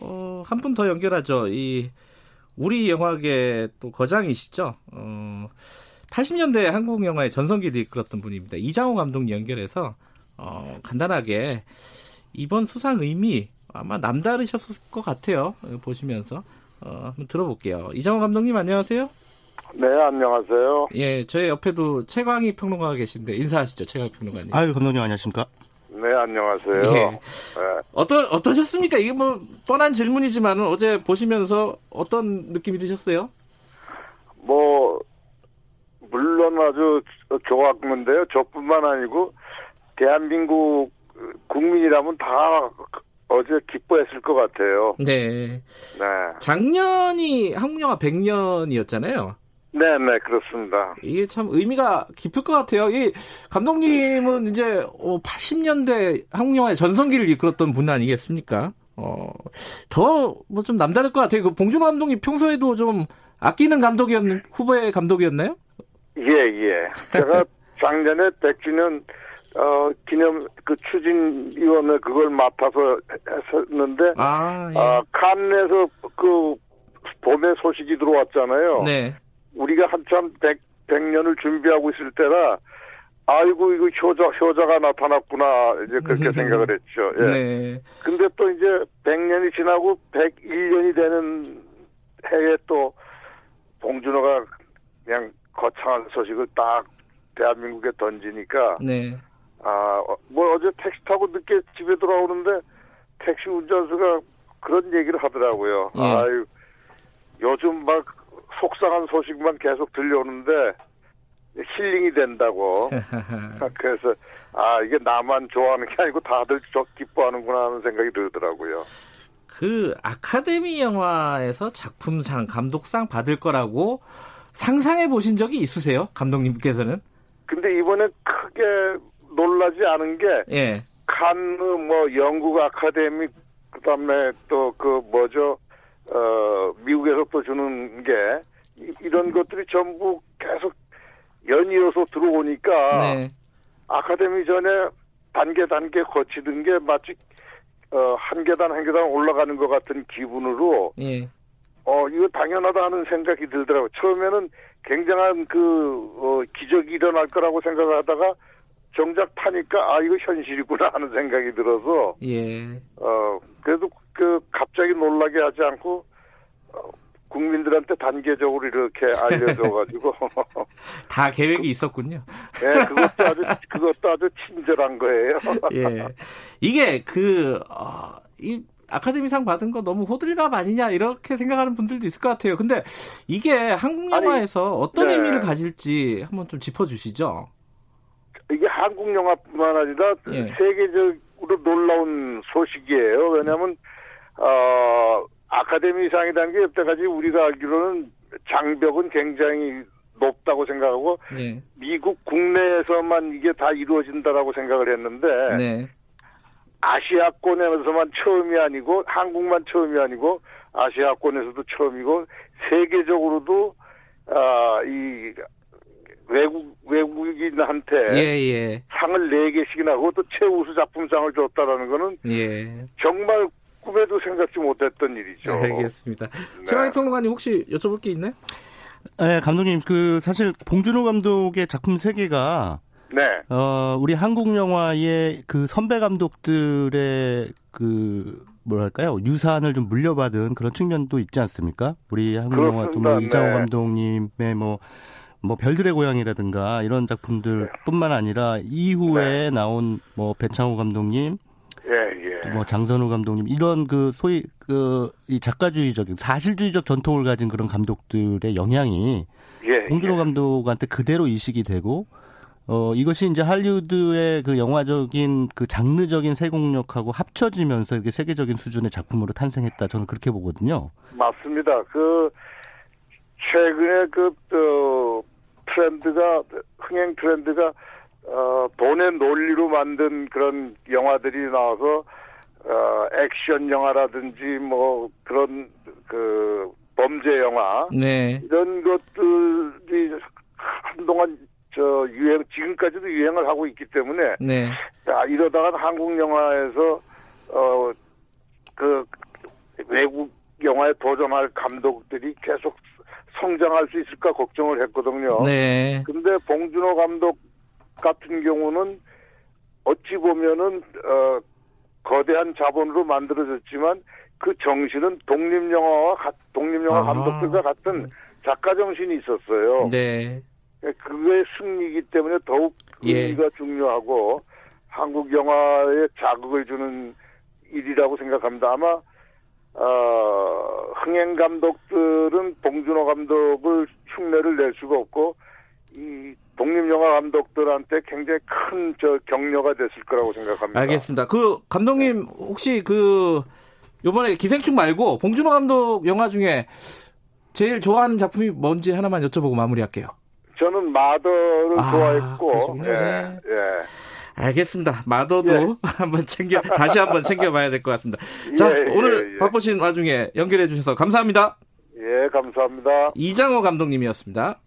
어, 한 분 더 연결하죠. 이 우리 영화계 또 거장이시죠. 어, 80년대 한국 영화의 전성기를 이끌었던 분입니다. 이장호 감독님 연결해서 어, 간단하게 이번 수상 의미 아마 남다르셨을 것 같아요. 보시면서 어, 한번 들어볼게요. 이장호 감독님 안녕하세요. 네, 안녕하세요. 예, 저희 옆에도 최광희 평론가가 계신데 인사하시죠, 최광희 평론가님. 아유, 감독님 안녕하십니까? 네, 안녕하세요. 예. 네. 어떠 어떠셨습니까? 이게 뭐 뻔한 질문이지만 어제 보시면서 어떤 느낌이 드셨어요? 뭐 물론 아주 좋았는데요. 저뿐만 아니고 대한민국 국민이라면 다 어제 기뻐했을 것 같아요. 네. 네. 작년이 한국 영화 100년이었잖아요. 네, 네, 그렇습니다. 이게 참 의미가 깊을 것 같아요. 이 감독님은 이제 80년대 한국 영화의 전성기를 이끌었던 분 아니겠습니까? 어, 더 뭐 좀 남다를 것 같아요. 그 봉준호 감독님 평소에도 좀 아끼는 감독이었 후보의 감독이었나요? 예, 예. 제가 작년에 100주년 어, 기념 그 추진위원회 그걸 맡아서 했었는데 아, 예. 아, 칸에서 그 봄에 소식이 들어왔잖아요. 네. 우리가 한참 100, 100년을 준비하고 있을 때라 아이고 이거 효자 효자가 나타났구나 이제 그렇게 생각을 했죠. 예. 네. 근데 또 이제 100년이 지나고 101년이 되는 해에 또 봉준호가 그냥 거창한 소식을 딱 대한민국에 던지니까 네. 아, 뭐 어제 택시 타고 늦게 집에 돌아오는데 택시 운전수가 그런 얘기를 하더라고요. 예. 아유, 요즘 막 속상한 소식만 계속 들려오는데 힐링이 된다고. 그래서 아, 이게 나만 좋아하는 게 아니고 다들 저 기뻐하는구나 하는 생각이 들더라고요. 그 아카데미 영화에서 작품상, 감독상 받을 거라고 상상해 보신 적이 있으세요? 감독님께서는? 근데 이번에 크게 놀라지 않은 게 예. 칸느 뭐 영국 아카데미 그다음에 또 그 뭐죠 어 미국에서 또 주는 게 이- 이런 것들이 전부 계속 연이어서 들어오니까 네. 아카데미 전에 단계 단계 거치던 게 마치 어 한 계단 한 계단 올라가는 것 같은 기분으로 예. 어 이거 당연하다 하는 생각이 들더라고요. 처음에는 굉장한 그 어, 기적이 일어날 거라고 생각하다가 정작 타니까 아 이거 현실이구나 하는 생각이 들어서 예. 어 그래도 그 갑자기 놀라게 하지 않고 어, 국민들한테 단계적으로 이렇게 알려줘가지고 다 계획이 있었군요. 예 그것도 아주 그것도 아주 친절한 거예요. 예. 이게 그, 어, 이 아카데미상 받은 거 너무 호들갑 아니냐 이렇게 생각하는 분들도 있을 것 같아요. 근데 이게 한국 아니, 영화에서 어떤 네. 의미를 가질지 한번 좀 짚어주시죠. 이게 한국 영화뿐만 아니라 예. 세계적으로 놀라운 소식이에요. 왜냐하면 어, 아카데미상이라는 게 여태까지 우리가 알기로는 장벽은 굉장히 높다고 생각하고 네. 미국 국내에서만 이게 다 이루어진다라고 생각을 했는데 네. 아시아권에서만 처음이 아니고 한국만 처음이 아니고 아시아권에서도 처음이고 세계적으로도 아, 이 외국 외국인한테 예, 예. 상을 네 개씩이나 그것도 최우수 작품상을 줬다라는 거는 예. 정말 꿈에도 생각지 못했던 일이죠. 알겠습니다. 네. 최강희 평론가님 혹시 여쭤볼 게 있나요? 네, 감독님, 그, 사실, 봉준호 감독의 작품 세계가, 네, 어, 우리 한국 영화의 그 선배 감독들의 그, 뭐랄까요, 유산을 좀 물려받은 그런 측면도 있지 않습니까? 우리 한국 영화, 또 뭐, 그렇습니다. 이장호 네. 감독님의 뭐, 뭐, 별들의 고향이라든가 이런 작품들 뿐만 아니라 이후에 나온 뭐, 배창호 감독님, 예, 예. 뭐 장선우 감독님 이런 그 소위 그 이 작가주의적인 사실주의적 전통을 가진 그런 감독들의 영향이 예, 봉준호 예. 감독한테 그대로 이식이 되고 어 이것이 이제 할리우드의 그 영화적인 그 장르적인 세공력하고 합쳐지면서 이렇게 세계적인 수준의 작품으로 탄생했다 저는 그렇게 보거든요. 맞습니다. 그 최근에 그 어, 트렌드가 흥행 트렌드가 어, 돈의 논리로 만든 그런 영화들이 나와서 어, 액션 영화라든지 뭐 그런 그 범죄 영화 네. 이런 것들이 한동안 저 유행 지금까지도 유행을 하고 있기 때문에 네. 자, 이러다가 한국 영화에서 어 그 외국 영화에 도전할 감독들이 계속 성장할 수 있을까 걱정을 했거든요. 네. 근데 봉준호 감독 같은 경우는 어찌 보면은 어 거대한 자본으로 만들어졌지만 그 정신은 독립 영화와 독립 영화 아. 감독들과 같은 작가 정신이 있었어요. 네. 그거의 승리이기 때문에 더욱 예. 의미가 중요하고 한국 영화에 자극을 주는 일이라고 생각합니다. 아마 어, 흥행 감독들은 봉준호 감독을 흉내를 낼 수가 없고 이 독립 영화 감독들한테 굉장히 큰 저 격려가 됐을 거라고 생각합니다. 알겠습니다. 그 감독님 혹시 그 요번에 기생충 말고 봉준호 감독 영화 중에 제일 좋아하는 작품이 뭔지 하나만 여쭤보고 마무리할게요. 저는 마더를 아, 좋아했고. 예, 네. 예. 알겠습니다. 마더도 예. 한번 챙겨 다시 한번 챙겨봐야 될 것 같습니다. 자 예, 예, 오늘 예. 바쁘신 와중에 연결해 주셔서 감사합니다. 예, 감사합니다. 이장호 감독님이었습니다.